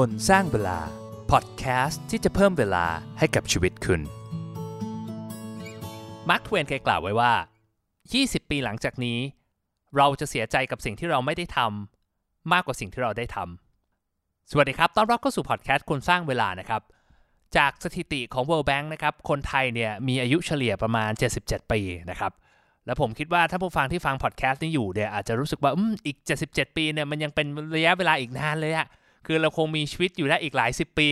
คนสร้างเวลา พอดแคสต์ที่จะเพิ่มเวลาให้กับชีวิตคุณ มาร์ก ทเวนเคยกล่าวไว้ว่า 20 ปีหลังจากนี้ เราจะเสียใจกับสิ่งที่เราไม่ได้ทำมากกว่าสิ่งที่เราได้ทำสวัสดีครับ ต้อนรับเข้าสู่พอดแคสต์คนสร้างเวลานะครับ จากสถิติของ World Bank นะครับ คนไทยเนี่ยมีอายุเฉลี่ยประมาณ 77 ปีนะครับแล้วผมคิดว่าถ้าผู้ฟังที่ฟังพอดแคสต์นี้อยู่เนี่ยอาจจะรู้สึกว่าอืมอีก 77 ปีเนี่ยมันยังเป็นระยะเวลาอีกนานเลยอะ คือเราคงมีชีวิตอยู่ได้อีกหลายสิบปี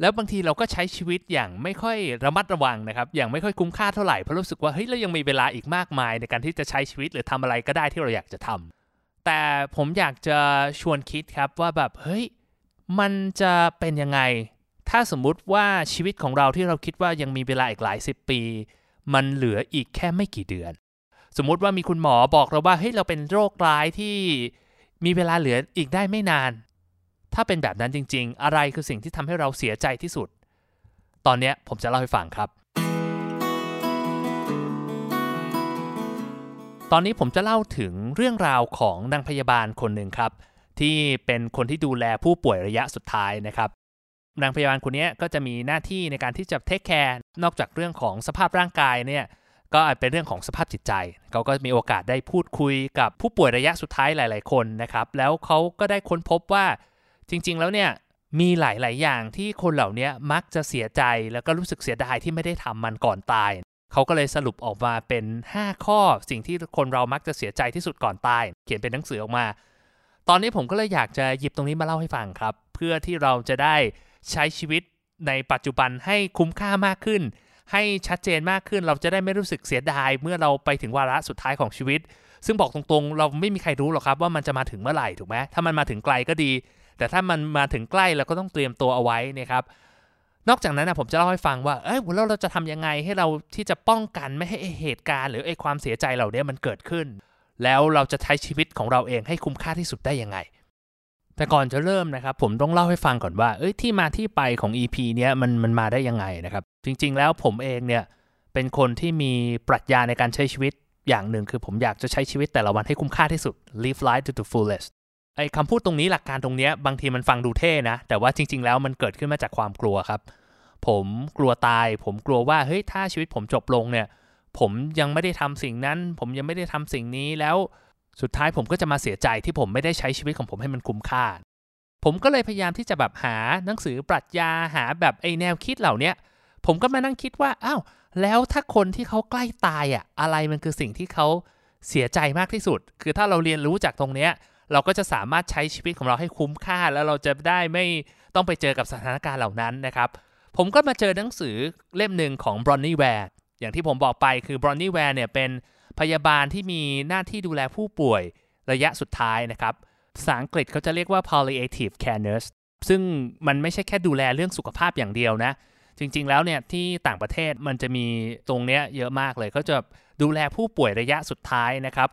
แล้วบางทีเราก็ใช้ชีวิตอย่างไม่ค่อยระมัดระวังนะครับ อย่างไม่ค่อยคุ้มค่าเท่าไหร่เพราะรู้สึกว่าเฮ้ยเรายังมีเวลาอีกมากมาย ในการที่จะใช้ชีวิตหรือทำอะไรก็ได้ที่เราอยากจะทำแต่ผมอยากจะชวนคิดครับว่าแบบเฮ้ยมันจะเป็นยังไง ถ้าสมมุติว่าชีวิตของเราที่เราคิดว่ายังมีเวลาอีกหลายสิบปี มันเหลืออีกแค่ไม่กี่เดือน สมมุติว่ามีคุณหมอบอกเราว่าเฮ้ยเราเป็นโรคร้ายที่มีเวลาเหลืออีกได้ไม่นาน ถ้าเป็นแบบนั้นจริง ๆ อะไรคือสิ่งที่ทำให้เราเสียใจที่สุด ตอนเนี้ยผมจะเล่าให้ฟังครับ ตอนนี้ผมจะเล่าถึงเรื่องราวของนางพยาบาลคนหนึ่งครับ ที่เป็นคนที่ดูแลผู้ป่วยระยะสุดท้ายนะครับนางพยาบาลคนนี้ก็จะมีหน้าที่ในการที่จะเทคแคร์นอกจากเรื่องของสภาพร่างกายเนี่ยก็อาจเป็นเรื่องของสภาพจิตใจ เขาก็มีโอกาสได้พูดคุยกับผู้ป่วยระยะสุดท้ายหลาย ๆ คนนะครับ แล้วเขาก็ได้ค้นพบว่า จริง ๆ แล้วเนี่ยมีหลาย ๆ อย่างที่คนเหล่านี้มักจะเสียใจแล้วก็รู้สึกเสียดายที่ไม่ได้ทำมันก่อนตาย เขาก็เลยสรุปออกมาเป็น 5 ข้อสิ่งที่คนเรามักจะเสียใจที่สุดก่อนตาย เขียนเป็นหนังสือออกมา ตอนนี้ผมก็เลยอยากจะหยิบตรงนี้มาเล่าให้ฟังครับ เพื่อที่เราจะได้ใช้ชีวิตในปัจจุบันให้คุ้มค่ามากขึ้น ให้ชัดเจนมากขึ้น เราจะได้ไม่รู้สึกเสียดาย เมื่อเราไปถึงวาระสุดท้ายของชีวิต ซึ่งบอกตรงๆ เราไม่มีใครรู้หรอกครับว่ามันจะมาถึงเมื่อไหร่ถูกไหมถ้ามันมาถึงไกลก็ดี แต่ถ้ามันมาถึงใกล้เราก็ต้องเตรียมตัวเอาไว้นะครับนอกจากนั้นนะผมจะเล่าให้ฟังว่า เอ้ยแล้วเราจะทำยังไงให้เราที่จะป้องกันไม่ให้เหตุการณ์ หรือไอ้ความเสียใจเหล่านี้มันเกิดขึ้น แล้วเราจะใช้ชีวิตของเราเองให้คุ้มค่าที่สุดได้ยังไง แต่ก่อนจะเริ่มนะครับ ผมต้องเล่าให้ฟังก่อนว่า เอ้ยที่มาที่ไปของ EP เนี้ยมันมันมาได้ยังไงนะครับ จริง ๆ แล้วผมเองเนี่ยเป็นคนที่มีปรัชญาในการใช้ชีวิตอย่างหนึ่งคือผมอยากจะใช้ชีวิตแต่ละวันให้คุ้มค่าที่สุด live life to the fullest ไอ้คำพูดตรงนี้หลักการตรงนี้บางทีมันฟังดูเท่นะ แต่ว่าจริง ๆ แล้วมันเกิดขึ้นมาจากความกลัวครับ ผมกลัวตาย ผมกลัวว่าเฮ้ยถ้าชีวิตผมจบลงเนี่ย ผมยังไม่ได้ทำสิ่งนั้น ผมยังไม่ได้ทำสิ่งนี้แล้วสุดท้ายผมก็จะมาเสียใจที่ผมไม่ได้ใช้ชีวิตของผมให้มันคุ้มค่า ผมก็เลยพยายามที่จะแบบหาหนังสือปรัชญาหาแบบไอ้แนวคิดเหล่านี้ผมก็มานั่งคิดว่าอ้าวแล้วถ้าคนที่เขาใกล้ตายอะอะไรมันคือสิ่งที่เขาเสียใจมากที่สุด คือถ้าเราเรียนรู้จากตรงเนี้ย เราก็จะสามารถใช้ชีวิตของเราให้คุ้มค่า แล้วเราจะได้ไม่ต้องไปเจอกับสถานการณ์เหล่านั้นนะครับ ผมก็มาเจอหนังสือเล่มหนึ่งของบรอนนี่แวร์อย่างที่ผมบอกไปคือบรอนนี่แวร์เนี่ยเป็นพยาบาลที่มีหน้าที่ดูแลผู้ป่วยระยะสุดท้ายนะครับภาษาอังกฤษเขาจะเรียกว่า palliative care nurse ซึ่งมันไม่ใช่แค่ดูแลเรื่องสุขภาพอย่างเดียวนะ จริงๆแล้วเนี่ยที่ต่างประเทศมันจะมีตรงเนี้ยเยอะมากเลยเขาจะดูแลผู้ป่วยระยะสุดท้ายนะครับ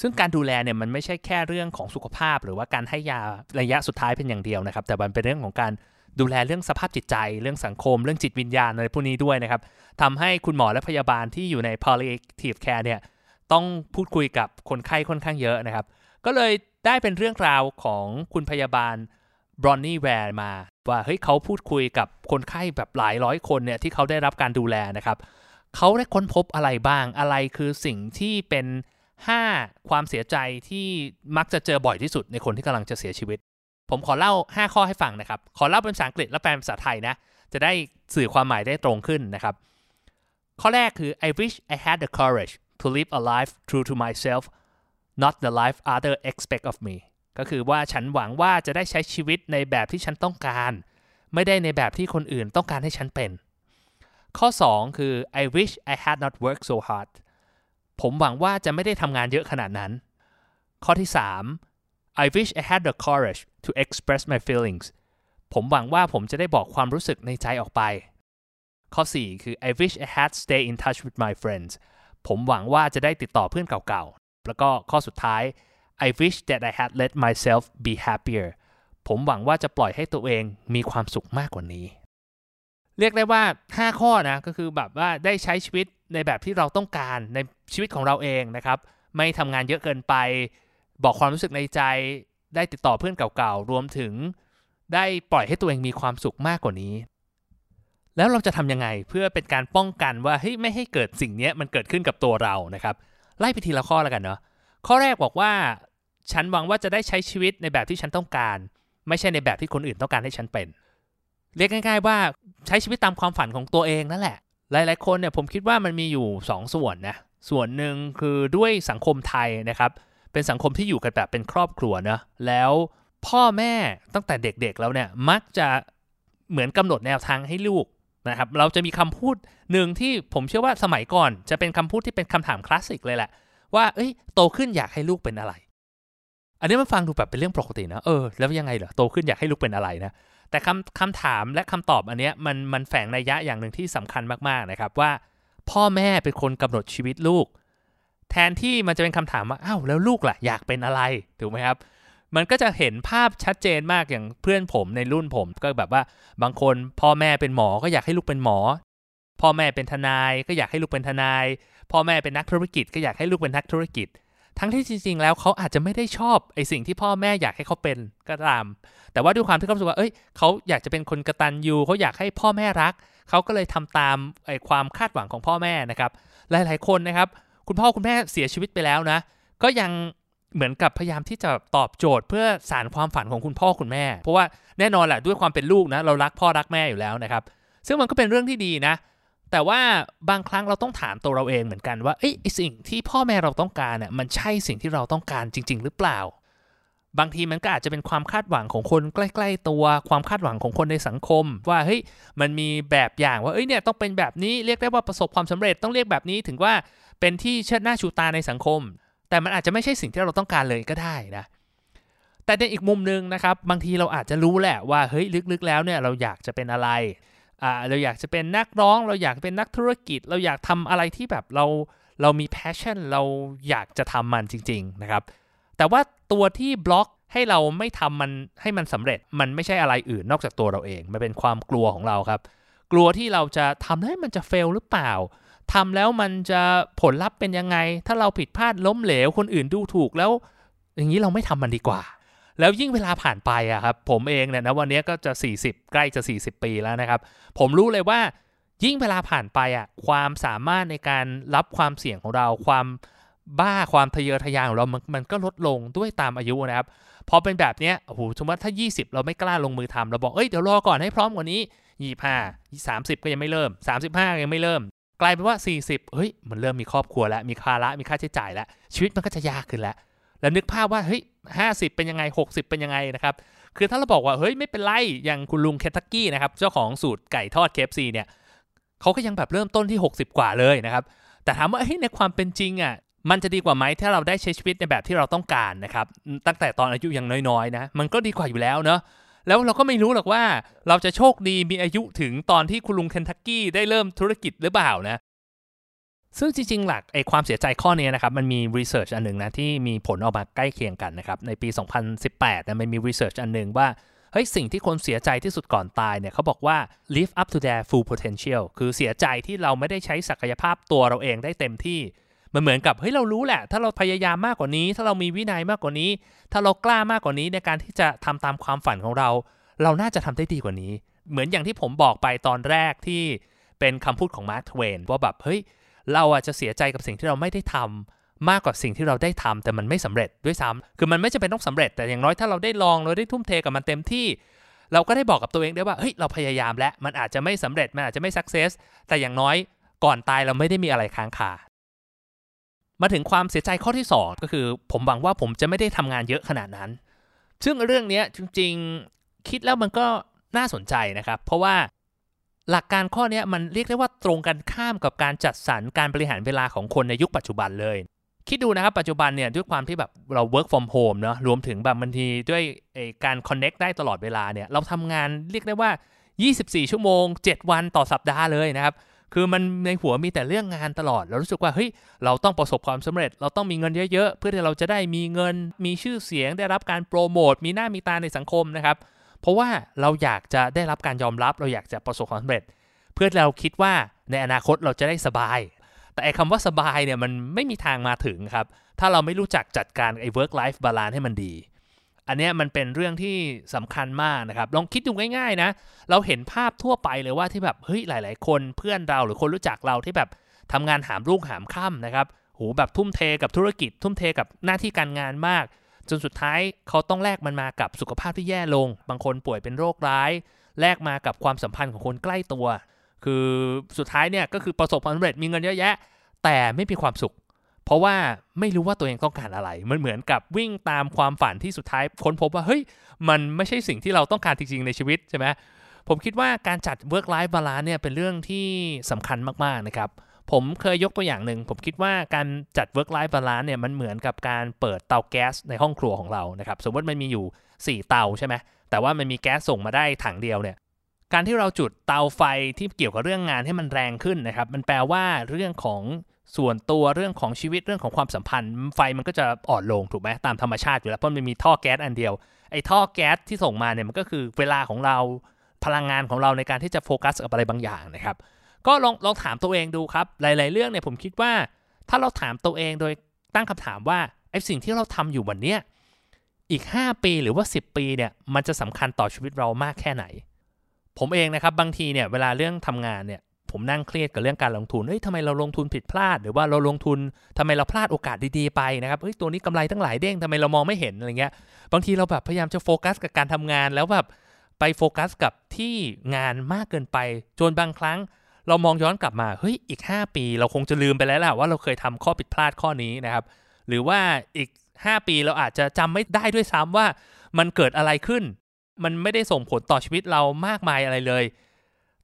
ซึ่งการดูแลเนี่ยมันไม่ใช่แค่เรื่องของสุขภาพ หรือว่าการให้ยาระยะสุดท้ายเป็นอย่างเดียวนะครับ แต่มันเป็นเรื่องของการดูแลเรื่องสภาพจิตใจ เรื่องสังคม เรื่องจิตวิญญาณอะไรพวกนี้ด้วยนะครับทำให้คุณหมอและพยาบาลที่อยู่ใน palliative care เนี่ยต้องพูดคุยกับคนไข้ค่อนข้างเยอะนะครับ ก็เลยได้เป็นเรื่องราวของคุณพยาบาลบรอนนี่แวร์มา ว่าเฮ้ยเขาพูดคุยกับคนไข้แบบหลายร้อยคนเนี่ยที่เขาได้รับการดูแลนะครับเขาได้ค้นพบอะไรบ้างอะไรคือสิ่งที่เป็น 5 ความเสียใจที่มักจะเจอบ่อยที่สุดในคนที่กำลังจะเสียชีวิต ผมขอเล่า 5 ข้อให้ฟังนะครับ ขอเล่าเป็นภาษาอังกฤษและแปลเป็นภาษาไทยนะ จะได้สื่อความหมายได้ตรงขึ้นนะครับ ข้อแรกคือ I wish I had the courage to live a life true to myself not the life other expect of me ก็คือว่าฉันหวังว่าจะได้ใช้ชีวิตในแบบที่ฉันต้องการ ไม่ได้ในแบบที่คนอื่นต้องการให้ฉันเป็น ข้อ 2 คือ I wish I had not worked so hard ผมหวังว่าจะไม่ได้ทำงานเยอะขนาดนั้น ข้อที่ 3 I wish I had the courage to express my feelings ผมหวังว่าผมจะได้บอกความรู้สึกในใจออกไป ข้อ 4 คือ I wish I had stay in touch with my friends ผมหวังว่าจะได้ติดต่อเพื่อนเก่าๆ แล้วก็ข้อสุดท้าย I wish that I had let myself be happier ผมหวังว่าจะปล่อยให้ตัวเองมีความสุขมากกว่านี้ เรียกได้ว่า 5 ข้อนะ ก็คือแบบว่าได้ใช้ชีวิต ในแบบที่เราต้องการในชีวิตของเราเองนะครับ ไม่ทำงานเยอะเกินไป บอกความรู้สึกในใจได้ติดต่อเพื่อนเก่าๆ รวมถึง ได้ปล่อยให้ตัวเองมีความสุขมากกว่านี้ แล้วเราจะทำยังไงเพื่อเป็นการป้องกันว่าเฮ้ยไม่ให้เกิดสิ่งนี้มันเกิดขึ้นกับตัวเรานะครับ ไล่ไปทีละข้อแล้วกันเนาะข้อแรกบอกว่า ฉันหวังว่าจะได้ใช้ชีวิตในแบบที่ฉันต้องการ ไม่ใช่ในแบบที่คนอื่นต้องการให้ฉันเป็น เรียกง่าย ๆ ว่าใช้ชีวิตตามความฝันของตัวเองนั่นแหละ หลายๆคนเนี่ยผมคิดว่ามันมีอยู่ 2 ส่วนนะส่วนหนึ่งคือด้วยสังคมไทยนะครับ เป็นสังคมที่อยู่กันแบบเป็นครอบครัวนะแล้วพ่อแม่ตั้งแต่เด็กๆแล้วเนี่ยมักจะเหมือนกำหนดแนวทางให้ลูกนะครับเราจะมีคำพูดหนึ่งที่ผมเชื่อว่าสมัยก่อน จะเป็นคำพูดที่เป็นคำถามคลาสสิกเลยแหละว่าเอ้ยโตขึ้นอยากให้ลูกเป็นอะไร อันนี้มันฟังดูแบบเป็นเรื่องปกตินะเออแล้วยังไงเหรอโตขึ้นอยากให้ลูกเป็นอะไรนะ แต่คำคำถามและคำตอบอันเนี้ยมันมันแฝงนัยยะอย่างหนึ่งที่สำคัญมากๆนะครับว่า พ่อแม่เป็นคนกำหนดชีวิตลูก แทนที่มันจะเป็นคำถามว่าอ้าวแล้วลูกล่ะอยากเป็นอะไรถูกไหมครับมันก็จะเห็นภาพชัดเจนมากอย่างเพื่อนผมในรุ่นผมก็แบบว่าบางคนพ่อแม่เป็นหมอก็อยากให้ลูกเป็นหมอ พ่อแม่เป็นทนายก็อยากให้ลูกเป็นทนาย พ่อแม่เป็นนักธุรกิจก็อยากให้ลูกเป็นนักธุรกิจ ทั้งที่จริงๆ แล้วเขาอาจจะไม่ได้ชอบไอสิ่งที่พ่อแม่อยากให้เขาเป็นก็ตาม แต่ว่าด้วยความที่เขาสึกว่าเอ้ยเขาอยากจะเป็นคนกระตันยูเขาอยากให้พ่อแม่รัก เขาก็เลยทำตามไอความคาดหวังของพ่อแม่นะครับ หลายๆคนนะครับ คุณพ่อคุณแม่เสียชีวิตไปแล้วนะ ก็ยังเหมือนกับพยายามที่จะตอบโจทย์เพื่อสารความฝันของคุณพ่อคุณแม่ เพราะว่าแน่นอนแหละด้วยความเป็นลูกนะเรารักพ่อรักแม่อยู่แล้วนะครับ ซึ่งมันก็เป็นเรื่องที่ดีนะ แต่ว่าบางครั้งเราต้องถามตัวเราเองเหมือนกันว่าไอ้สิ่งที่พ่อแม่เราต้องการเนี่ยมันใช่สิ่งที่เราต้องการจริง ๆ หรือเปล่า บางทีมันก็อาจจะเป็นความคาดหวังของคนใกล้ ๆ ตัวความคาดหวังของคนในสังคม ว่าเฮ้ยมันมีแบบอย่างว่าเอ้ยเนี่ยต้องเป็นแบบนี้เรียกได้ว่าประสบความสำเร็จต้องเรียกแบบนี้ถึงว่าเป็นที่เชิดหน้าชูตาในสังคม แต่มันอาจจะไม่ใช่สิ่งที่เราต้องการเลยก็ได้นะแต่ในอีกมุมนึงนะครับบางทีเราอาจจะรู้แหละว่าเฮ้ยลึกๆ แล้วเนี่ยเราอยากจะเป็นอะไร อ่าเราอยากจะเป็นนักร้อง เราอยากเป็นนักธุรกิจ เราอยากทำอะไรที่แบบเราเรามี passion เราอยากจะทำมันจริง ๆ นะครับ แต่ว่าตัวที่บล็อกให้เราไม่ทำมันให้มันสำเร็จมันไม่ใช่อะไรอื่นนอกจากตัวเราเอง มันเป็นความกลัวของเราครับ กลัวที่เราจะทำให้มันจะเฟลหรือเปล่าทำแล้วมันจะผลลัพธ์เป็นยังไง ถ้าเราผิดพลาดล้มเหลวคนอื่นดูถูกแล้ว อย่างนี้เราไม่ทำมันดีกว่า แล้วยิ่งเวลาผ่านไปอะครับผมเองเนี่ยนะวันนี้ก็จะ 40 ใกล้จะ 40 ปีแล้วนะครับ ผมรู้เลยว่ายิ่งเวลาผ่านไปอะความสามารถในการรับความเสี่ยงของเรา ความบ้าความทะเยอทะยานของเรามันมันก็ลดลงด้วยตามอายุนะครับพอเป็นแบบเนี้ยโอ้โหสมมติถ้า 20 เราไม่กล้าลงมือทำเราบอกเอ้ยเดี๋ยวรอก่อนให้พร้อมกว่านี้25 30 ก็ยังไม่เริ่ม 35ยังไม่เริ่ม กลายเป็นว่า 40 เฮ้ย มันเริ่มมีครอบครัวแล้ว มีค่าละมีค่าใช้จ่ายแล้ว ชีวิตมันก็จะยากขึ้นแล้ว แล้วนึกภาพว่า เฮ้ย 50 เป็นยังไง 60 เป็นยังไงนะครับ คือถ้าเราบอกว่าเฮ้ยไม่เป็นไร อย่างคุณลุงเคนทักกี้นะครับ เจ้าของสูตรไก่ทอด KFC เนี่ยเขาก็ยังแบบเริ่มต้นที่ 60 กว่าเลยนะครับ แต่ถามว่าเฮ้ยในความเป็นจริงอะมันจะดีกว่าไหมถ้าเราได้ใช้ชีวิตในแบบที่เราต้องการนะครับ ตั้งแต่ตอนอายุยังน้อยๆนะมันก็ดีกว่าอยู่แล้วเนาะแล้วเราก็ไม่รู้หรอกว่าเราจะโชคดีมีอายุถึงตอนที่คุณลุงเคนทักกี้ได้เริ่มธุรกิจหรือเปล่านะ ซึ่งจริงๆ หลักไอความเสียใจข้อนี้นะครับ มันมีรีเสิร์ชอันหนึ่งนะ ที่มีผลออกมาใกล้เคียงกันนะครับ ในปี 2018นะมันมีรีเสิร์ชอันหนึ่งว่าเฮ้ยสิ่งที่คนเสียใจที่สุดก่อนตายเนี่ยเขาบอกว่า live up to their full potential คือเสียใจที่เราไม่ได้ใช้ศักยภาพตัวเราเองได้เต็มที่ มันเหมือนกับเฮ้ยเรารู้แหละ ถ้าเราพยายามมากกว่านี้ ถ้าเรามีวินัยมากกว่านี้ ถ้าเรากล้ามากกว่านี้ในการที่จะทำตามความฝันของเรา เราน่าจะทำได้ดีกว่านี้ เหมือนอย่างที่ผมบอกไปตอนแรกที่เป็นคำพูดของมาร์ก ทเวนว่าแบบเฮ้ย เราอาจจะเสียใจกับสิ่งที่เราไม่ได้ทำมากกว่าสิ่งที่เราได้ทำแต่มันไม่สำเร็จด้วยซ้ำคือมันไม่จำเป็นต้องสำเร็จ แต่อย่างน้อยถ้าเราได้ลองเราได้ทุ่มเทกับมันเต็มที่ เราก็ได้บอกกับตัวเองได้ว่าเฮ้ยเราพยายามแล้วมันอาจจะไม่สำเร็จมันอาจจะไม่ success แต่อย่างน้อยก่อนตายเราไม่ได้มีอะไรค้างคามาถึงความเสียใจข้อที่ 2 ก็คือ ผมหวังว่าผมจะไม่ได้ทำงานเยอะขนาดนั้น ซึ่งเรื่องนี้จริงคิดแล้วมันก็น่าสนใจนะครับ เพราะว่า หลักการข้อนี้มันเรียกได้ว่าตรงกันข้ามกับการจัดสรรการบริหารเวลาของคนในยุคปัจจุบันเลย คิดดูนะครับปัจจุบันเนี่ยด้วยความที่แบบเรา work from home เนาะรวมถึงแบบบางทีด้วยการ connect ได้ตลอดเวลาเนี่ยเราทำงานเรียกได้ว่า 24 ชั่วโมง 7 วันต่อสัปดาห์เลยนะครับคือมันในหัวมีแต่เรื่องงานตลอด เรารู้สึกว่าเฮ้ยเราต้องประสบความสำเร็จ เราต้องมีเงินเยอะๆ เพื่อที่เราจะได้มีเงินมีชื่อเสียงได้รับการโปรโมทมีหน้ามีตาในสังคมนะครับ เพราะว่าเราอยากจะได้รับการยอมรับ เราอยากจะประสบความสำเร็จ เพื่อเราคิดว่าในอนาคตเราจะได้สบาย แต่ไอ้คำว่าสบายเนี่ยมันไม่มีทางมาถึงครับ ถ้าเราไม่รู้จักจัดการไอ้ work life balance ให้มันดี อันนี้มันเป็นเรื่องที่สำคัญมากนะครับ ลองคิดดูง่ายๆนะ เราเห็นภาพทั่วไปเลยว่าที่แบบเฮ้ยหลาย ๆ คนเพื่อนเราหรือคนรู้จักเราที่แบบทำงานหามรุ่งหามค่ำนะครับโหแบบทุ่มเทกับธุรกิจ ทุ่มเทกับหน้าที่การงานมาก จนสุดท้ายเขาต้องแลกมันมากับสุขภาพที่แย่ลง บางคนป่วยเป็นโรคร้าย แลกมากับความสัมพันธ์ของคนใกล้ตัว คือสุดท้ายเนี่ยก็คือประสบความสำเร็จมีเงินเยอะแยะ แต่ไม่มีความสุข เพราะว่าไม่รู้ว่าตัวเองต้องการอะไร มันเหมือนกับวิ่งตามความฝันที่สุดท้ายค้นพบว่าเฮ้ยมันไม่ใช่สิ่งที่เราต้องการจริงๆในชีวิตใช่ไหมผมคิดว่าการจัด work life balance เนี่ยเป็นเรื่องที่สำคัญมากๆนะครับ ผมเคยยกตัวอย่างหนึ่ง ผมคิดว่าการจัด work life balance เนี่ยมันเหมือนกับการเปิดเตาแก๊สในห้องครัวของเรานะครับสมมติมันมีอยู่ 4 เตาใช่ไหมแต่ว่ามันมีแก๊สส่งมาได้ถังเดียวเนี่ยการที่เราจุดเตาไฟที่เกี่ยวกับเรื่องงานให้มันแรงขึ้นนะครับมันแปลว่าเรื่องของส่วนตัวเรื่องของชีวิตเรื่องของความสัมพันธ์ ไฟมันก็จะอ่อนลงถูกไหมตามธรรมชาติอยู่แล้วเพราะมันมีท่อแก๊สอันเดียวไอ้ท่อแก๊สที่ส่งมาเนี่ยมันก็คือเวลาของเราพลังงานของเราในการที่จะโฟกัสกับอะไรบางอย่างนะครับ ก็ลองลองถามตัวเองดูครับ หลาย ๆ เรื่องเนี่ยผมคิดว่า ถ้าเราถามตัวเองโดยตั้งคำถามว่าไอ้สิ่งที่เราทำอยู่วันเนี้ยอีก 5 ปีหรือว่า 10 ปีเนี่ยมันจะสำคัญต่อชีวิตเรามากแค่ไหน ผมเองนะครับบางทีเนี่ยเวลาเรื่องทำงานเนี่ยผมนั่งเครียดกับเรื่องการลงทุน เฮ้ยทำไมเราลงทุนผิดพลาด หรือว่าเราลงทุนทำไมเราพลาดโอกาสดีๆไปนะครับ เฮ้ยตัวนี้กำไรตั้งหลายเด้งทำไมเรามองไม่เห็นอะไรเงี้ย บางทีเราแบบพยายามจะโฟกัสกับการทำงานแล้วแบบไปโฟกัสกับที่งานมากเกินไป จนบางครั้ง เรามองย้อนกลับมาเฮ้ยอีก 5 ปี เราคงจะลืมไปแล้วแหละว่าเราเคยทำข้อผิดพลาดข้อนี้นะครับ หรือว่าอีก 5 ปีเราอาจจะจำไม่ได้ด้วยซ้ำว่ามันเกิดอะไรขึ้น มันไม่ได้ส่งผลต่อชีวิตเรามากมายอะไรเลย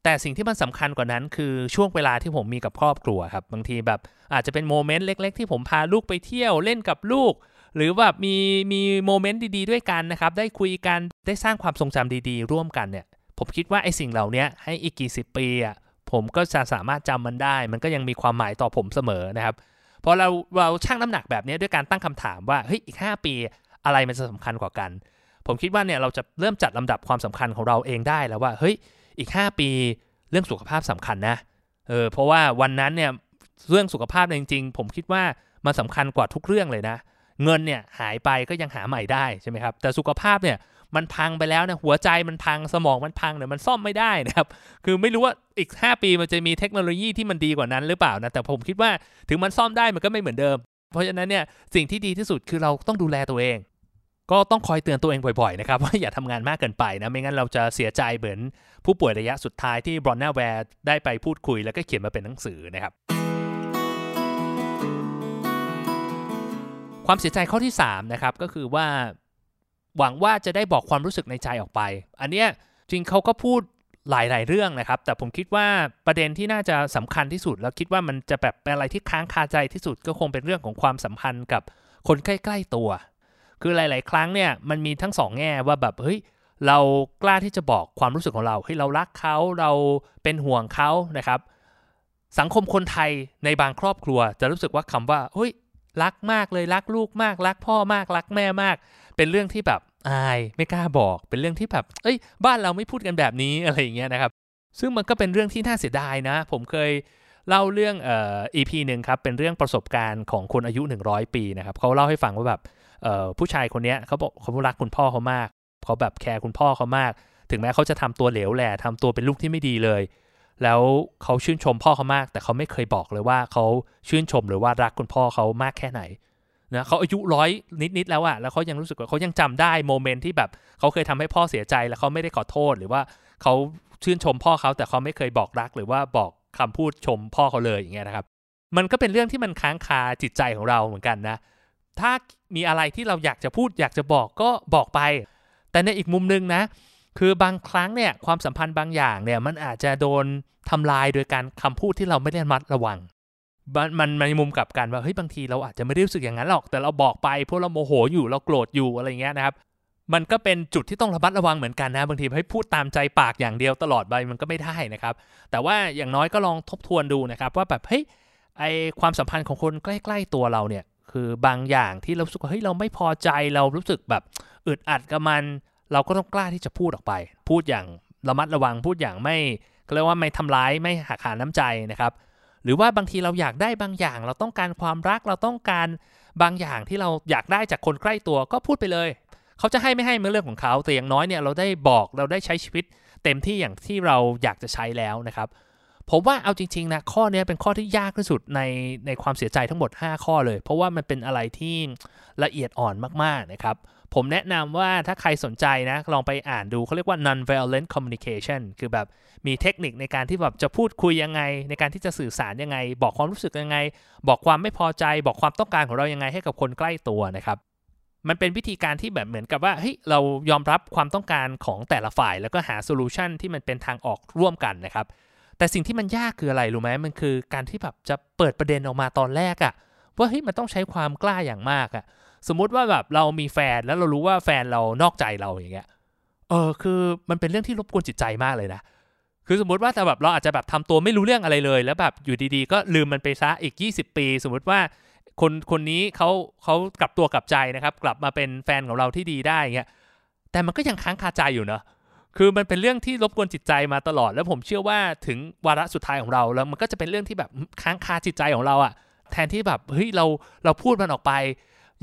แต่สิ่งที่มันสำคัญกว่านั้นคือช่วงเวลาที่ผมมีกับครอบครัวครับบางทีแบบอาจจะเป็นโมเมนต์เล็ก ๆ ที่ผมพาลูกไปเที่ยวเล่นกับลูกหรือแบบมีมีโมเมนต์ดีๆด้วยกันนะครับ ได้คุยกันได้สร้างความทรงจำดีๆ ร่วมกันเนี่ย ผมคิดว่าไอ้สิ่งเหล่านี้ให้อีกกี่สิบปีอะ ผมก็จะสามารถจำมันได้ มันก็ยังมีความหมายต่อผมเสมอนะครับพอเราเราชั่งน้ำหนักแบบนี้ด้วยการตั้งคำถามว่าเฮ้ยอีก 5 ปีอะไรมันจะสำคัญกว่ากัน ผมคิดว่าเนี่ยเราจะเริ่มจัดลำดับความสำคัญของเราเองได้แล้วว่าเฮ้ยอีก 5 ปีเรื่องสุขภาพสำคัญนะเออเพราะว่าวันนั้นเนี่ยเรื่องสุขภาพจริง ๆ ผมคิดว่ามันสาคัญกว่าทุกเรื่องเลยนะ เงินเนี่ยหายไปก็ยังหาใหม่ได้ใช่ไหมครับแต่สุขภาพเนี่ย มันพังไปแล้วนะหัวใจมันพังสมองมันพังเนี่ยมันซ่อมไม่ได้นะครับ คือไม่รู้ว่าอีก 5 ปีมันจะมีเทคโนโลยีที่มันดีกว่านั้นหรือเปล่านะแต่ผมคิดว่าถึงมันซ่อมได้มันก็ไม่เหมือนเดิม เพราะฉะนั้นเนี่ยสิ่งที่ดีที่สุดคือเราต้องดูแลตัวเอง ก็ต้องคอยเตือนตัวเองบ่อยๆนะครับว่าอย่าทำงานมากเกินไปนะไม่งั้นเราจะเสียใจเหมือนผู้ป่วยระยะสุดท้ายที่บรอนน่าแวร์ได้ไปพูดคุย แล้วก็เขียนมาเป็นหนังสือนะครับความเสียใจข้อที่3นะครับก็คือว่า หวังว่าจะได้บอกความรู้สึกในใจออกไป อันเนี้ยจริงเขาก็พูดหลาย ๆ เรื่องนะครับ แต่ผมคิดว่าประเด็นที่น่าจะสำคัญที่สุด แล้วคิดว่ามันจะแบบเป็นอะไรที่ค้างคาใจที่สุดก็คงเป็นเรื่องของความสัมพันธ์กับคนใกล้ ๆ ตัว คือหลาย ๆ ครั้งเนี่ยมันมีทั้งสองแง่ว่าแบบเฮ้ยเรากล้าที่จะบอกความรู้สึกของเราเฮ้ยเรารักเขาเราเป็นห่วงเขานะครับ สังคมคนไทยในบางครอบครัว จะรู้สึกว่าคำว่าเฮ้ยรักมากเลยรักลูกมาก รักพ่อมากรักแม่มาก เป็นเรื่องที่แบบอายไม่กล้าบอก เป็นเรื่องที่แบบเอ้ย บ้านเราไม่พูดกันแบบนี้อะไรอย่างเงี้ยนะครับ ซึ่งมันก็เป็นเรื่องที่น่าเสียดายนะ ผมเคยเล่าเรื่องเอ่อ EP หนึ่งครับ เป็นเรื่องประสบการณ์ของคนอายุ 100 ปีนะครับเขาเล่าให้ฟังว่าแบบเอ่อผู้ชายคนนี้เขาบอกเขารักคุณพ่อเขามากเขาแบบแคร์คุณพ่อเขามาก ถึงแม้เขาจะทำตัวเหลวแหละทำตัวเป็นลูกที่ไม่ดีเลย แล้วเขาชื่นชมพ่อเขามาก แต่เขาไม่เคยบอกเลยว่าเขาชื่นชมหรือว่ารักคุณพ่อเขามากแค่ไหน นะเขาอายุร้อยนิดๆแล้วอะแล้วเขายังรู้สึกว่าเขายังจำได้โมเมนต์ที่แบบเขาเคยทำให้พ่อเสียใจแล้วเขาไม่ได้ขอโทษ หรือว่าเขาชื่นชมพ่อเขาแต่เขาไม่เคยบอกรัก หรือว่าบอกคำพูดชมพ่อเขาเลยอย่างเงี้ยนะครับ มันก็เป็นเรื่องที่มันค้างคาจิตใจของเราเหมือนกันนะ ถ้ามีอะไรที่เราอยากจะพูดอยากจะบอกก็บอกไป แต่ในอีกมุมนึงนะ คือบางครั้งเนี่ยความสัมพันธ์บางอย่างเนี่ยมันอาจจะโดนทำลายโดยการคำพูดที่เราไม่ได้มัดระวัง มันมันในมุมกลับกันว่าเฮ้ยบางทีเราอาจจะไม่ได้รู้สึกอย่างนั้นหรอก แต่เราบอกไปเพราะเราโมโหอยู่เราโกรธอยู่อะไรเงี้ยนะครับมันก็เป็นจุดที่ต้องระมัดระวังเหมือนกันนะบางทีให้พูดตามใจปากอย่างเดียวตลอดไปมันก็ไม่ได้นะครับ แต่ว่าอย่างน้อยก็ลองทบทวนดูนะครับ ว่าแบบเฮ้ยไอความสัมพันธ์ของคนใกล้ ๆตัวเราเนี่ย คือบางอย่างที่เราสึกว่าเฮ้ยเราไม่พอใจเรารู้สึกแบบอึดอัดกับมัน เราก็ต้องกล้าที่จะพูดออกไป พูดอย่างระมัดระวังพูดอย่างไม่เรียกว่าไม่ทำร้ายไม่หักหาน้ำใจนะครับ หรือว่าบางทีเราอยากได้บางอย่าง เราต้องการความรักเราต้องการบางอย่างที่เราอยากได้จากคนใกล้ตัวก็พูดไปเลย เขาจะให้ไม่ให้เมื่อเรื่องของเขาแต่อย่างน้อยเนี่ยเราได้บอกเราได้ใช้ชีวิต เต็มที่อย่างที่เราอยากจะใช้แล้วนะครับ ผมว่าเอาจริงๆนะข้อนี้เป็นข้อที่ยากที่สุดในในความเสียใจทั้งหมด 5 ข้อเลย เพราะว่ามันเป็นอะไรที่ละเอียดอ่อนมากๆนะครับ ผมแนะนำว่าถ้าใครสนใจนะ ลองไปอ่านดูเขาเรียกว่า non-violent communication คือแบบมีเทคนิคในการที่แบบจะพูดคุยยังไง ในการที่จะสื่อสารยังไง บอกความรู้สึกยังไง บอกความไม่พอใจ บอกความต้องการของเรายังไงให้กับคนใกล้ตัวนะครับมันเป็นวิธีการที่แบบเหมือนกับว่าเฮ้ยเรายอมรับความต้องการของแต่ละฝ่าย แล้วก็หา solution ที่มันเป็นทางออกร่วมกันนะครับ แต่สิ่งที่มันยากคืออะไรรู้ไหมมันคือการที่แบบจะเปิดประเด็นออกมาตอนแรกอะว่าเฮ้ยมันต้องใช้ความกล้าอย่างมากอะ สมมุติว่าแบบเรามีแฟนแล้วเรารู้ว่าแฟนเรานอกใจเราอย่างเงี้ย เออ คือมันเป็นเรื่องที่รบกวนจิตใจมากเลยนะ คือสมมติว่าแต่แบบเราอาจจะแบบทำตัวไม่รู้เรื่องอะไรเลย แล้วแบบอยู่ดีๆ ก็ลืมมันไปซะอีก 20 ปี สมมติว่าคนคนนี้เขาเขากลับตัวกลับใจนะครับ กลับมาเป็นแฟนของเราที่ดีได้เงี้ย แต่มันก็ยังค้างคาใจอยู่เนาะคือมันเป็นเรื่องที่รบกวนจิตใจมาตลอด แล้วผมเชื่อว่าถึงวาระสุดท้ายของเราแล้วมันก็จะเป็นเรื่องที่แบบค้างคาจิตใจของเราอะแทนที่แบบเฮ้ยเราเราพูดมันออกไป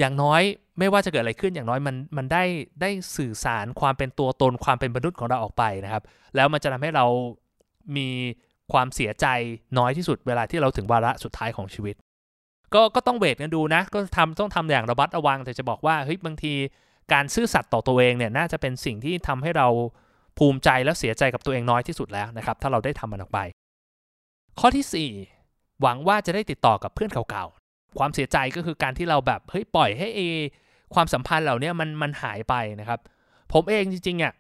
อย่างน้อยไม่ว่าจะเกิดอะไรขึ้นอย่างน้อยมันมันได้ได้สื่อสารความเป็นตัวตนความเป็นมนุษย์ของเราออกไปนะครับ แล้วมันจะทำให้เรามีความเสียใจน้อยที่สุดเวลาที่เราถึงวาระสุดท้ายของชีวิต ก็ก็ต้องเวทกันดูนะ ก็ทำต้องทำอย่างระมัดระวัง แต่จะบอกว่าเฮ้ยบางทีการซื่อสัตย์ต่อตัวเองเนี่ยน่าจะเป็นสิ่งที่ทำให้เราภูมิใจและเสียใจกับตัวเองน้อยที่สุดแล้วนะครับ ถ้าเราได้ทำมันออกไป ข้อที่ 4 หวังว่าจะได้ติดต่อกับเพื่อนเก่าๆ ความเสียใจก็คือการที่เราแบบเฮ้ยปล่อยให้เอความสัมพันธ์เหล่านี้มันมันหายไปนะครับ ผมเองจริงๆอะ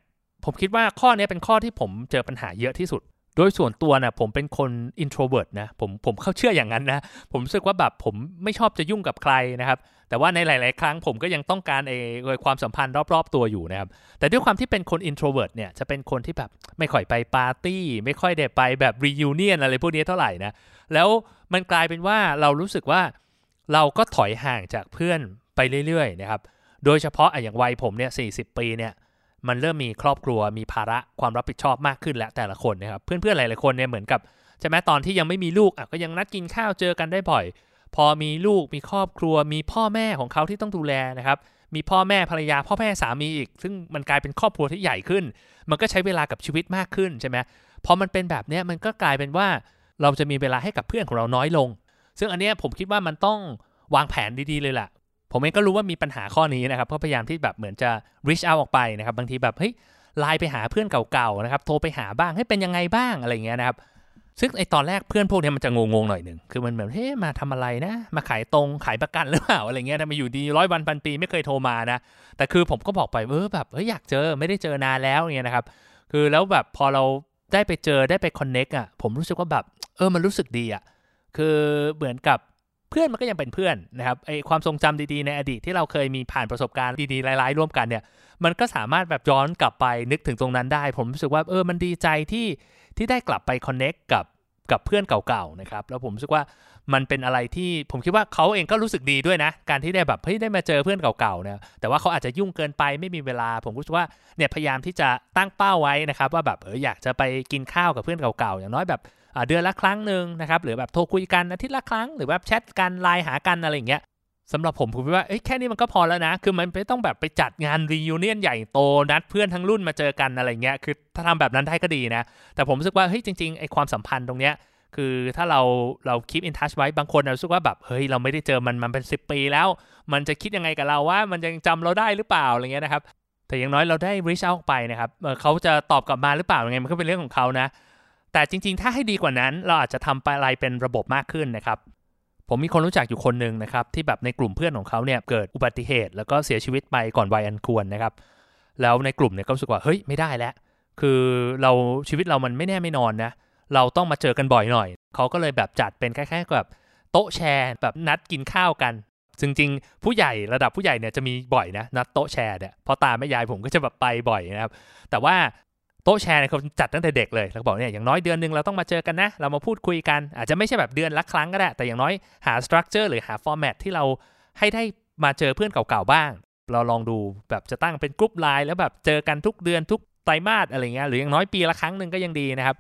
ผมคิดว่าข้อนี้เป็นข้อที่ผมเจอปัญหาเยอะที่สุด โดยส่วนตัวนะผมเป็นคน introvert นะผมผมเข้าเชื่ออย่างนั้นนะ ผมรู้สึกว่าแบบผมไม่ชอบจะยุ่งกับใครนะครับ แต่ว่าในหลาย ๆ ครั้งผมก็ยังต้องการเอความสัมพันธ์รอบ ๆ ตัวอยู่นะครับ แต่ด้วยความที่เป็นคน introvert เนี่ยจะเป็นคนที่แบบไม่ค่อยไปปาร์ตี้ ไม่ค่อยได้ไปแบบ reunion อะไรพวกนี้เท่าไหร่นะ แล้วมันกลายเป็นว่าเรารู้สึกว่า เราก็ถอยห่างจากเพื่อนไปเรื่อยๆนะครับโดยเฉพาะอย่างวัยผมเนี่ย40ปีเนี่ยมันเริ่มมีครอบครัวมีภาระความรับผิดชอบมากขึ้นแล้วแต่ละคนนะครับเพื่อนๆหลายๆคนเนี่ยเหมือนกับใช่ไหมตอนที่ยังไม่มีลูกอะก็ยังนัดกินข้าวเจอกันได้บ่อย พอมีลูกมีครอบครัว มีพ่อแม่ของเขาที่ต้องดูแลนะครับมีพ่อแม่ภรรยาพ่อแม่สามีอีก ซึ่งมันกลายเป็นครอบครัวที่ใหญ่ขึ้น มันก็ใช้เวลากับชีวิตมากขึ้นใช่ไหมพอมันเป็นแบบเนี้ยมันก็กลายเป็นว่าเราจะมีเวลาให้กับเพื่อนของเราน้อยลง ซึ่งอันเนี้ยผมคิดว่ามันต้องวางแผนดีๆเลยแหละผมเองก็รู้ว่ามีปัญหาข้อนี้นะครับก็พยายามที่แบบเหมือนจะ reach out ออกไปนะครับ บางทีแบบเฮ้ยไลน์ไปหาเพื่อนเก่าๆนะครับโทรไปหาบ้างให้เป็นยังไงบ้างอะไรเงี้ยนะครับ ซึ่งไอตอนแรกเพื่อนพวกนี้มันจะงงๆหน่อยหนึ่งคือมันแบบเฮ้ยมาทำอะไรนะ มาขายตรงขายประกันหรือเปล่าอะไรเงี้ยทำไมอยู่ดีร้อยวันพันปีไม่เคยโทรมานะ แต่คือผมก็บอกไปเออแบบเฮ้ยอยากเจอไม่ได้เจอนานแล้วเงี้ยนะครับ คือแล้วแบบพอเราได้ไปเจอได้ไปคอนเน็กอะผมรู้สึกว่าแบบเออมันรู้สึกดีอะ คือเหมือนกับเพื่อนมันก็ยังเป็นเพื่อนนะครับไอความทรงจำดีๆในอดีตที่เราเคยมีผ่านประสบการณ์ดีๆหลายๆร่วมกันเนี่ย มันก็สามารถแบบย้อนกลับไปนึกถึงตรงนั้นได้ ผมรู้สึกว่าเออมันดีใจที่ที่ได้กลับไปคอนเน็กกับกับเพื่อนเก่าๆนะครับแล้วผมรู้สึกว่ามันเป็นอะไรที่ผมคิดว่าเขาเองก็รู้สึกดีด้วยนะ การที่ได้แบบเฮ้ยได้มาเจอเพื่อนเก่าๆเนี่ยแต่ว่าเขาอาจจะยุ่งเกินไปไม่มีเวลา ผมรู้สึกว่าเนี่ยพยายามที่จะตั้งเป้าไว้นะครับ ว่าแบบเอออยากจะไปกินข้าวกับเพื่อนเก่าๆอย่างน้อยแบบ เดือนละครั้งหนึ่งนะครับหรือแบบโทรคุยกันอาทิตย์ละครั้งหรือแบบแชทกันไลน์หากันอะไรอย่างเงี้ยสำหรับผมผมคิดว่าแค่นี้มันก็พอแล้วนะ คือมันไม่ต้องแบบไปจัดงานรีวิวเนียนใหญ่โตนัดเพื่อนทั้งรุ่นมาเจอกันอะไรเงี้ยคือถ้าทำแบบนั้นได้ก็ดีนะ แต่ผมรู้สึกว่าเฮ้ยจริงๆไอความสัมพันธ์ตรงเนี้ยคือถ้าเราเราคีปอินทัชไว้บางคนรู้สึกว่าแบบเฮ้ยเราไม่ได้เจอมันมันเป็น 10 ปีแล้ว มันจะคิดยังไงกับเราว่ามันยังจำเราได้หรือเปล่าอะไรเงี้ยนะครับแต่อย่างน้อยเราได้ reach out ไปนะครับเขาจะตอบกลับมาหรือเปล่ายังไงมันก็เป็นเรื่องของเขานะ แต่จริงๆ ถ้าให้ดีกว่านั้น เราอาจจะทำอะไรเป็นระบบมากขึ้นนะครับ ผมมีคนรู้จักอยู่คนหนึ่งนะครับ ที่แบบในกลุ่มเพื่อนของเขาเนี่ยเกิดอุบัติเหตุ แล้วก็เสียชีวิตไปก่อนวัยอันควรนะครับ แล้วในกลุ่มเนี่ยก็รู้สึกว่าเฮ้ยไม่ได้แล้ว คือเราชีวิตเรามันไม่แน่ไม่นอนนะ เราต้องมาเจอกันบ่อยหน่อย เขาก็เลยแบบจัดเป็นคล้ายๆแบบโต๊ะแชร์แบบนัดกินข้าวกันจริงๆ ผู้ใหญ่ระดับผู้ใหญ่เนี่ยจะมีบ่อยนะนัดโต๊ะแชร์เนี่ยพ่อตาแม่ยายผมก็จะแบบไปบ่อยนะครับ แต่ว่า โต๊ะแชร์เนี่ยเขาจัดตั้งแต่เด็กเลยแล้วบอกเนี่ยอย่างน้อยเดือนหนึ่งเราต้องมาเจอกันนะ เรามาพูดคุยกัน อาจจะไม่ใช่แบบเดือนละครั้งก็ได้ แต่อย่างน้อยหา structure หรือหา format ที่เราให้ได้มาเจอเพื่อนเก่าๆบ้าง เราลองดูแบบจะตั้งเป็นกรุ๊ปไลน์แล้วแบบเจอกันทุกเดือนทุกไตรมาสอะไรเงี้ยหรืออย่างน้อยปีละครั้งหนึ่งก็ยังดีนะครับ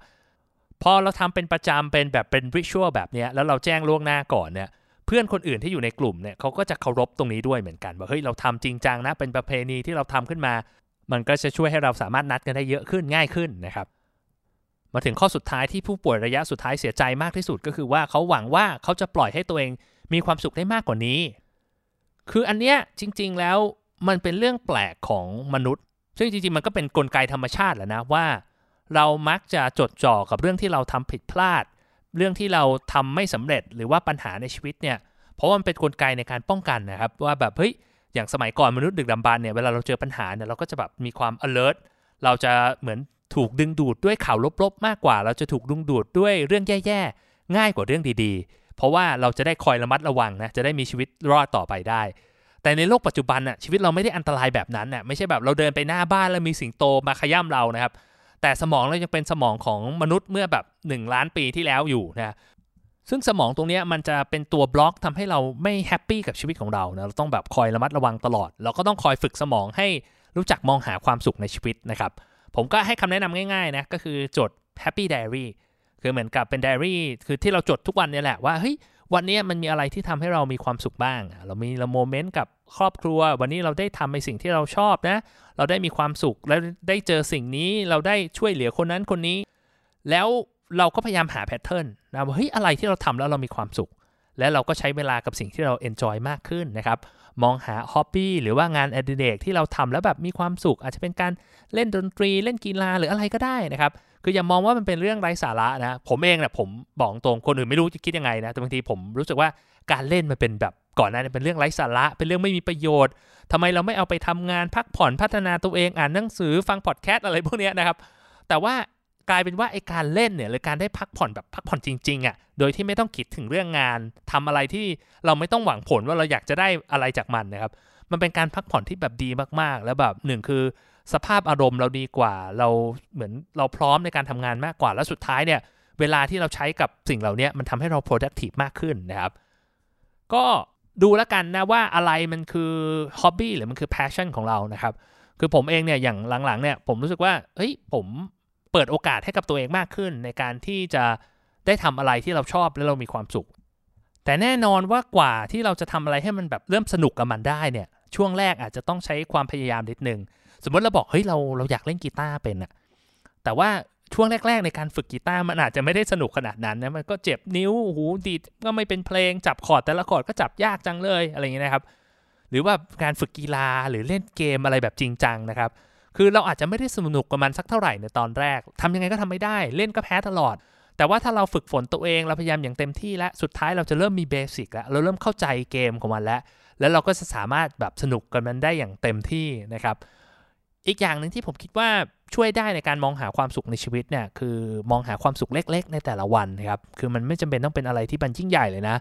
พอเราทำเป็นประจำเป็นแบบเป็นริชวลแบบเนี้ยแล้วเราแจ้งล่วงหน้าก่อนเนี่ยเพื่อนคนอื่นที่อยู่ในกลุ่มเนี่ยเขาก็จะเคารพตรงนี้ด้วยเหมือนกันว่าเฮ้ยเราทำจริงจังนะเป็นประเพณีที่เราทำขึ้นมา มันก็จะช่วยให้เราสามารถนัดกันได้เยอะขึ้นง่ายขึ้นนะครับ มาถึงข้อสุดท้ายที่ผู้ป่วยระยะสุดท้ายเสียใจมากที่สุดก็คือว่าเขาหวังว่าเขาจะปล่อยให้ตัวเองมีความสุขได้มากกว่านี้ คืออันเนี้ยจริง ๆแล้วมันเป็นเรื่องแปลกของมนุษย์ ซึ่งจริงๆมันก็เป็นนกลไกธรรมชาติแหละนะว่า เรามักจะจดจ่อกับเรื่องที่เราทำผิดพลาด เรื่องที่เราทำไม่สำเร็จหรือว่าปัญหาในชีวิตเนี่ย เพราะว่ามันเป็นนกลไกในการป้องกันนะครับ ว่าแบบเฮ้ย อย่างสมัยก่อนมนุษย์ดึกดำบรรเนี่ยเวลาเราเจอปัญหาเนี่ยเราก็จะแบบมีความ alert เราจะเหมือนถูกดึงดูดด้วยข่าวลบๆ มากกว่า เราจะถูกดึงดูดด้วยเรื่องแย่ๆ ง่ายกว่าเรื่องดีๆ เพราะว่าเราจะได้คอยระมัดระวังนะจะได้มีชีวิตรอดต่อไปได้ แต่ในโลกปัจจุบันน่ะชีวิตเราไม่ได้อันตรายแบบนั้นน่ะไม่ใช่แบบเราเดินไปหน้าบ้านแล้วมีสิงโตมาขย้ำเรานะครับแต่สมองเรายังเป็นสมองของมนุษย์เมื่อแบบ 1 ล้านปีที่แล้วอยู่นะ ซึ่งสมองตรงนี้มันจะเป็นตัวบล็อกทำให้เราไม่ happy กับชีวิตของเรานะเราต้องแบบคอยระมัดระวังตลอด เราก็ต้องคอยฝึกสมองให้รู้จักมองหาความสุขในชีวิตนะครับ ผมก็ให้คำแนะนำง่ายๆนะก็คือจด Happy Diary คือเหมือนกับเป็นไดอารี่คือที่เราจดทุกวันเนี่ยแหละว่าเฮ้ยวันนี้มันมีอะไรที่ทำให้เรามีความสุขบ้าง เรามี moment กับครอบครัว วันนี้เราได้ทำในสิ่งที่เราชอบนะ เราได้มีความสุข แล้วได้เจอสิ่งนี้ เราได้ช่วยเหลือคนนั้นคนนี้ แล้ว เราก็พยายามหา pattern นะว่าเฮ้ยอะไรที่เราทำแล้วเรามีความสุข และเราก็ใช้เวลากับสิ่งที่เรา enjoy มากขึ้นนะครับ มองหา hobby หรือว่างานอดิเรกที่เราทำแล้วแบบมีความสุข อาจจะเป็นการเล่นดนตรีเล่นกีฬาหรืออะไรก็ได้นะครับคืออย่ามองว่ามันเป็นเรื่องไร้สาระนะ ผมเองเนะผมบอกตรงคนอื่นไม่รู้จะคิดยังไงนะ แต่บางทีผมรู้สึกว่าการเล่นมันเป็นแบบก่อนหน้านี้เป็นเรื่องไร้สาระ เป็นเรื่องไม่มีประโยชน์ทำไมเราไม่เอาไปทำงานพักผ่อนพัฒนาตัวเองอ่านหนังสือฟังพอดแคสต์อะไรพวกนี้นะครับ แต่ว่า กลายเป็นว่าไอการเล่นเนี่ยหรือการได้พักผ่อนแบบพักผ่อนจริงๆอะ่ะโดยที่ไม่ต้องคิดถึงเรื่องงานทำอะไรที่เราไม่ต้องหวังผลว่าเราอยากจะได้อะไรจากมันนะครับมันเป็นการพักผ่อนที่แบบดีมากๆ แล้วแบบหนึ่งคือ สภาพอารมณ์เราดีกว่า เราเหมือนเราพร้อมในการทำงานมากกว่า แล้วสุดท้ายเนี่ย เวลาที่เราใช้กับสิ่งเหล่านี้มันทำให้เรา productive มากขึ้นนะครับ ก็ดูแล้วกันนะว่าอะไรมันคือ hobby หรือมันคือ passion ของเรานะครับ คือผมเองเนี่ยอย่างหลังๆเนี่ยผมรู้สึกว่าเฮ้ยผม เปิดโอกาสให้กับตัวเองมากขึ้น ในการที่จะได้ทำอะไรที่เราชอบและเรามีความสุข แต่แน่นอนว่ากว่าที่เราจะทำอะไรให้มันแบบเริ่มสนุกกับมันได้เนี่ย ช่วงแรกอาจจะต้องใช้ความพยายามนิดนึง สมมติเราบอกเฮ้ยเราเราอยากเล่นกีตาร์เป็นอะแต่ว่าช่วงแรก ๆ ในการฝึกกีตาร์มันอาจจะไม่ได้สนุกขนาดนั้นนะมันก็เจ็บนิ้วหูดีดก็ไม่เป็นเพลงจับคอร์ดแต่ละคอร์ดก็จับยากจังเลยอะไรอย่างเงี้ยนะครับ หรือว่าการฝึกกีฬาหรือเล่นเกมอะไรแบบจริงจังนะครับ คือเราอาจจะไม่ได้สนุกกับมันสักเท่าไหร่ในตอนแรกทำยังไงก็ทำไม่ได้ เล่นก็แพ้ตลอด แต่ว่าถ้าเราฝึกฝนตัวเองเราพยายามอย่างเต็มที่และสุดท้ายเราจะเริ่มมีเบสิกแล้วเราเริ่มเข้าใจเกมของมันแล้ว แล้วเราก็จะสามารถแบบสนุกกับมันได้อย่างเต็มที่นะครับ อีกอย่างหนึ่งที่ผมคิดว่าช่วยได้ในการมองหาความสุขในชีวิตเนี่ยคือมองหาความสุขเล็ก ๆ ในแต่ละวันนะครับคือมันไม่จำเป็นต้องเป็นอะไรที่มันยิ่งใหญ่เลยนะ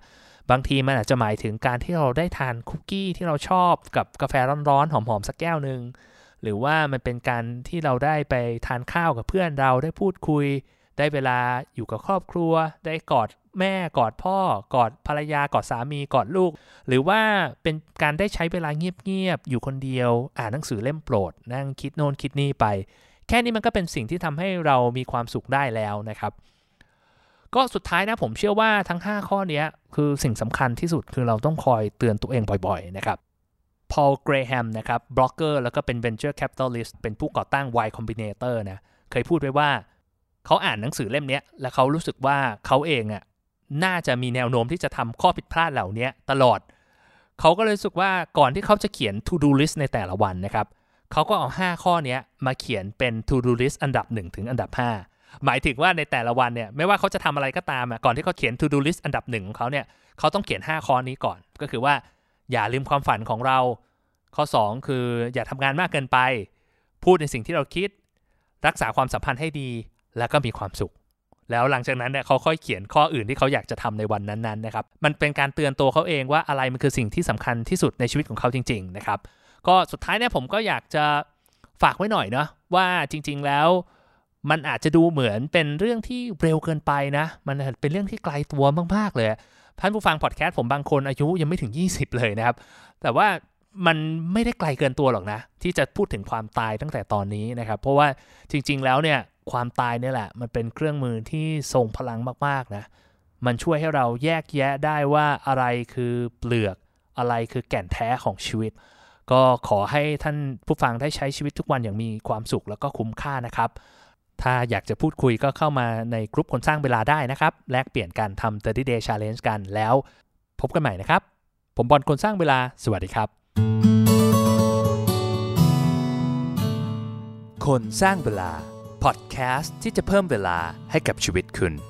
บางทีมันอาจจะหมายถึงการที่เราได้ทานคุกกี้ที่เราชอบกับกาแฟร้อนๆหอมๆสักแก้วหนึ่ง หรือว่ามันเป็นการที่เราได้ไปทานข้าวกับเพื่อนเราได้พูดคุย ได้เวลาอยู่กับครอบครัว ได้กอดแม่กอดพ่อกอดภรรยากอดสามีกอดลูก หรือว่าเป็นการได้ใช้เวลาเงียบๆอยู่คนเดียว อ่านหนังสือเล่มโปรด นั่งคิดโน่นคิดนี่ไป แค่นี้มันก็เป็นสิ่งที่ทำให้เรามีความสุขได้แล้วนะครับก็สุดท้ายนะผมเชื่อว่าทั้ง 5 ข้อนี้คือสิ่งสำคัญที่สุดคือเราต้องคอยเตือนตัวเองบ่อยๆนะครับ พอลเกรแฮมนะครับบล็อกเกอร์แล้วก็เป็น venture capitalist เป็นผู้ก่อตั้ง Y Combinator นะเคยพูดไว้ว่าเขาอ่านหนังสือเล่มนี้แล้วเขารู้สึกว่าเขาเองอะน่าจะมีแนวโน้มที่จะทำข้อผิดพลาดเหล่านี้ตลอด เขาก็เลยรู้สึกว่าก่อนที่เขาจะเขียน to do list ในแต่ละวันนะครับเขาก็เอา 5 ข้อนี้มาเขียนเป็น to do list อันดับ 1 ถึงอันดับ 5 หมายถึงว่าในแต่ละวันเนี่ยไม่ว่าเขาจะทำอะไรก็ตามอะก่อนที่เขาเขียน to do list อันดับหนึ่งของเขาเนี่ยเขาต้องเขียน 5 ข้อนี้ก่อน ก็คือว่า อย่าลืมความฝันของเรา ข้อ 2 คืออย่าทำงานมากเกินไป พูดในสิ่งที่เราคิด รักษาความสัมพันธ์ให้ดี แล้วก็มีความสุข แล้วหลังจากนั้นเนี่ยเขาค่อยเขียนข้ออื่นที่เขาอยากจะทำในวันนั้นๆนะครับ มันเป็นการเตือนตัวเขาเองว่าอะไรมันคือสิ่งที่สำคัญที่สุดในชีวิตของเขาจริง ๆ นะครับ ก็สุดท้ายเนี่ยผมก็อยากจะฝากไว้หน่อยเนาะว่าจริง ๆแล้วมันอาจจะดูเหมือนเป็นเรื่องที่เร็วเกินไปนะ มันเป็นเรื่องที่ไกลตัวมากๆเลย ท่านผู้ฟังพอดแคสต์ผมบางคนอายุยังไม่ถึง 20 เลยนะครับ แต่ว่ามันไม่ได้ไกลเกินตัวหรอกนะ ที่จะพูดถึงความตายตั้งแต่ตอนนี้นะครับ เพราะว่าจริง ๆ แล้วเนี่ยความตายเนี่ยแหละ มันเป็นเครื่องมือที่ทรงพลังมากๆนะมันช่วยให้เราแยกแยะได้ว่าอะไรคือเปลือก อะไรคือแก่นแท้ของชีวิต ก็ขอให้ท่านผู้ฟังได้ใช้ชีวิตทุกวันอย่างมีความสุขแล้วก็คุ้มค่านะครับ ถ้าอยากจะพูดคุยก็เข้ามาในกลุ่มคนสร้างเวลาได้นะครับ แลกเปลี่ยนการทำ30 day challenge กันแล้วพบกันใหม่นะครับ ผมบอลคนสร้างเวลาสวัสดีครับ คนสร้างเวลาพอดแคสต์ที่จะเพิ่มเวลาให้กับชีวิตคุณ